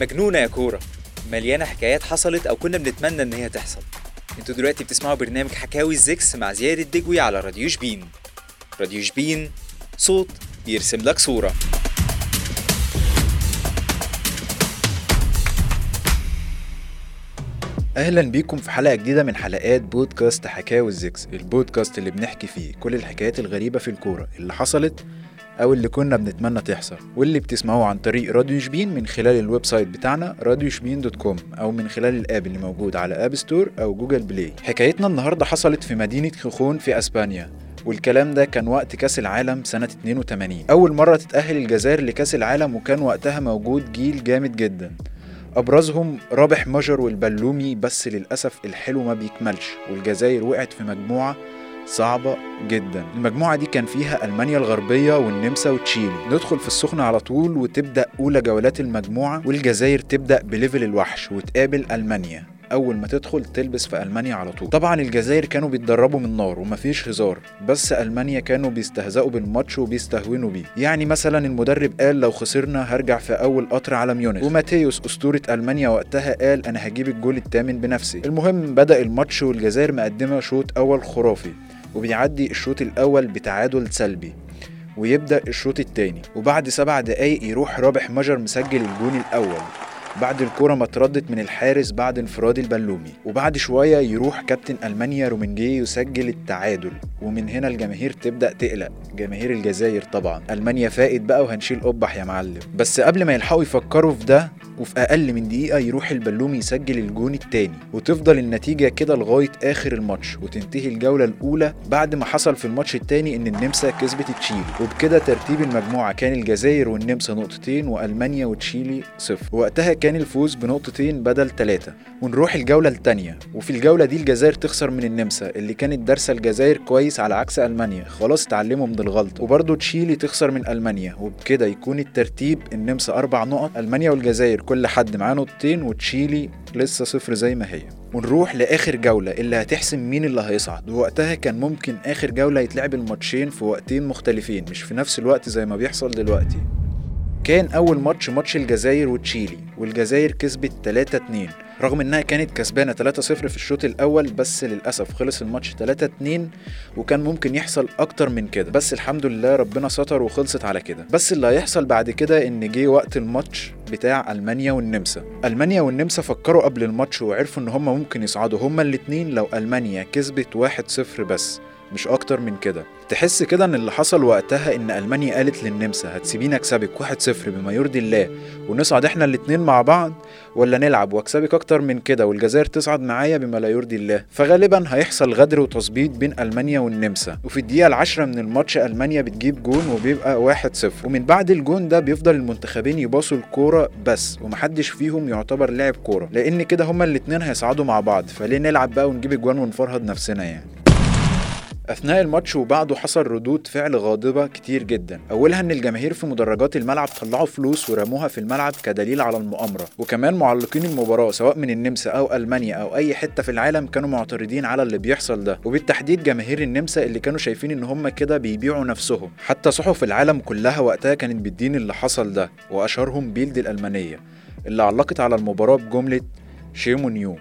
مجنونة يا كورة. مليانة حكايات حصلت أو كنا بنتمنى إن هي تحصل. أنتوا دلوقتي بتسمعوا برنامج حكاوي الزكس مع زياد الدجوي على راديو شبين. راديو شبين صوت بيرسم لك صورة. أهلا بيكم في حلقة جديدة من حلقات بودكاست حكاوي الزكس البودكاست اللي بنحكي فيه كل الحكايات الغريبة في الكورة اللي حصلت أو اللي كنا بنتمنى تحصل واللي بتسمعوه عن طريق راديو شبين من خلال ال website بتاعنا راديو شبين dot com أو من خلال ال app اللي موجود على App Store أو Google Play. حكايتنا النهارده حصلت في مدينة خيخون في أسبانيا والكلام ده كان وقت كأس العالم سنة 82 أول مرة تتأهل الجزائر لكأس العالم وكان وقتها موجود جيل جامد جدا. أبرزهم رابح ماجر وبلومي بس للأسف الحلو ما بيكملش والجزائر وقعت في مجموعة صعبة جدا. المجموعة دي كان فيها ألمانيا الغربية والنمسا وتشيلي. ندخل في السخنة على طول وتبدأ أولى جولات المجموعة والجزائر تبدأ ب level الوحش وتقابل ألمانيا. أول ما تدخل تلبس في ألمانيا على طول. طبعا الجزائر كانوا بيتدربوا من نار ومفيش هزار بس ألمانيا كانوا بيستهزئوا بالماتش وبيستهونوا بيه. يعني مثلا المدرب قال لو خسرنا هرجع في أول قطر على ميونخ. وماتيوس أسطورة ألمانيا وقتها قال أنا هجيب الجول الثامن بنفسي. المهم بدأ الماتش والجزائر مقدمة شوط أول خرافي. وبيعدي الشوط الأول بتعادل سلبي ويبدأ الشوط الثاني وبعد سبع دقايق يروح رابح مجر مسجل الجون الأول. بعد الكرة ما اتردت من الحارس بعد انفراد البلومي وبعد شوية يروح كابتن ألمانيا رومنجي يسجل التعادل ومن هنا الجماهير تبدأ تقلق جماهير الجزائر طبعا. ألمانيا فائت بقى وهنشيل قبح يا معلم. بس قبل ما يلحقوا يفكروا في ده وفي أقل من دقيقة يروح البلومي يسجل الجون التاني. وتفضل النتيجة كده لغاية آخر الماتش وتنتهي الجولة الأولى بعد ما حصل في الماتش التاني إن النمسا كسبت تشيلي. وبكده ترتيب المجموعة كان الجزائر والنمسا نقطتين وألمانيا وتشيلي صفر. وقتها كان الفوز بنقطتين بدل ثلاثة ونروح الجولة التانية. وفي الجولة دي الجزائر تخسر من النمسا اللي كانت دارسة الجزائر كويس على عكس ألمانيا. خلاص اتعلموا من الغلط. وبرضه تشيلي تخسر من ألمانيا. وبكده يكون الترتيب النمسا أربع نقط ألمانيا والجزائر كل حد معاه نقطتين وتشيلي لسه صفر زي ما هي. ونروح لآخر جولة اللي هتحسم مين اللي هيصعد. ووقتها كان ممكن آخر جولة يتلعب الماتشين في وقتين مختلفين مش في نفس الوقت زي ما بيحصل دلوقتي. كان أول ماتش ماتش الجزائر وتشيلي والجزائر كسبت 3 2 رغم إنها كانت كسبانة 3-0 في الشوط الأول بس للأسف خلص الماتش 3-2 وكان ممكن يحصل أكتر من كده. بس الحمد لله ربنا ستر وخلصت على كده. بس اللي هيحصل بعد كده إن جه وقت الماتش بتاع ألمانيا والنمسا. ألمانيا والنمسا فكروا قبل الماتش وعرفوا إن هما ممكن يصعدوا. هما الاتنين لو ألمانيا كسبت 1-0 بس. مش أكتر من كده. تحس كده إن اللي حصل وقتها إن ألمانيا قالت للنمسا هتسيبيني اكسبك 1-0 بما يرضي الله ونصعد إحنا الاتنين مع بعض ولا نلعب؟ وأكسبك أكتر من كده والجزائر تصعد معايا بما لا يرضي الله. فغالبا هيحصل غدر وتظبيط بين ألمانيا والنمسا. وفي الدقيقة العاشره من الماتش ألمانيا بتجيب جون وبيبقى 1-0 ومن بعد الجون ده بيفضل المنتخبين يباصوا الكورة بس ومحدش فيهم يعتبر لاعب كورة لأن كده هما الاتنين هيصعدوا مع بعض. فليه نلعب بقى ونجيب اجوان ونفرهد نفسنا يعني؟ أثناء الماتش وبعده حصل ردود فعل غاضبة كتير جدا. أولها إن الجماهير في مدرجات الملعب طلعوا فلوس ورموها في الملعب كدليل على المؤامرة. وكمان معلقين المباراة سواء من النمسا أو ألمانيا أو أي حتة في العالم كانوا معترضين على اللي بيحصل ده. وبالتحديد جماهير النمسا اللي كانوا شايفين إن هم كده بيبيعوا نفسهم. حتى صحف العالم كلها وقتها كانت بتدين اللي حصل ده وأشهرهم بيلد الألمانية اللي علقت على المباراة بجملة شيمو نيو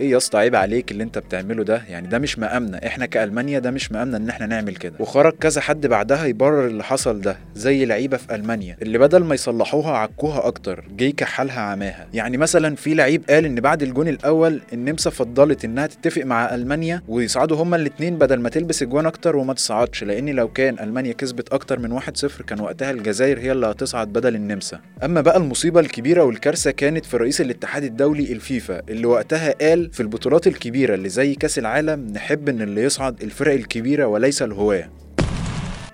إيه يا اسطى عيب عليك اللي انت بتعمله ده؟ يعني ده مش مقامنا إحنا كألمانيا ده مش مقامنا ان إحنا نعمل كده. وخرج كذا حد بعدها يبرر اللي حصل ده زي لعيبة في ألمانيا اللي بدل ما يصلحوها عكوها أكتر جه كحلها عماها. يعني مثلا في لعيب قال إن بعد الجون الأول النمسا فضلت إنها تتفق مع ألمانيا ويصعدوا هما الاثنين بدل ما تلبس اجوان أكتر وما تصعدش لأن لو كان ألمانيا كسبت أكتر من 1-0 كان وقتها الجزائر هي اللي هتصعد بدل النمسا. أما بقى المصيبة الكبيرة والكارثة كانت في رئيس الاتحاد الدولي الفيفا اللي وقتها قال في البطولات الكبيرة اللي زي كأس العالم نحب إن اللي يصعد الفرق الكبيرة وليس الهواة.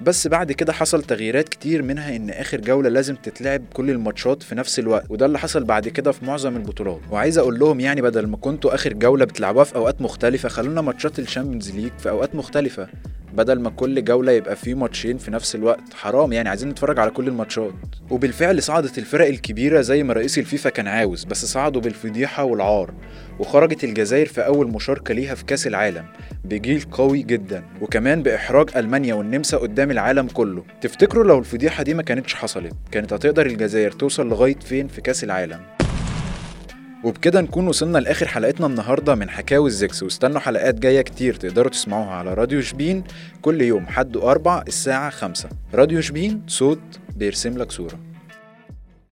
بس بعد كده حصل تغييرات كتير منها إن آخر جولة لازم تتلعب كل الماتشات في نفس الوقت وده اللي حصل بعد كده في معظم البطولات. وعايز أقول لهم يعني بدل ما كنتوا آخر جولة بتلعبوها في أوقات مختلفة خلونا ماتشات ال Champions League في أوقات مختلفة. بدل ما كل جولة يبقى فيه ماتشين في نفس الوقت. حرام يعني عايزين نتفرج على كل الماتشات. وبالفعل صعدت الفرق الكبيرة زي ما رئيس الفيفا كان عاوز بس صعدوا بالفضيحة والعار. وخرجت الجزائر في أول مشاركة ليها في كأس العالم بجيل قوي جدا. وكمان بإحراج ألمانيا والنمسا قدام العالم كله. تفتكروا لو الفضيحة دي ما كانتش حصلت كانت هتقدر الجزائر توصل لغاية فين في كأس العالم؟ وبكده نكون وصلنا لآخر حلقتنا النهارده من حكاوي الزكس واستنوا حلقات جاية كتير تقدروا تسمعوها على راديو شبين كل يوم حد واربع الساعة خمسة. راديو شبين صوت بيرسم لك صورة.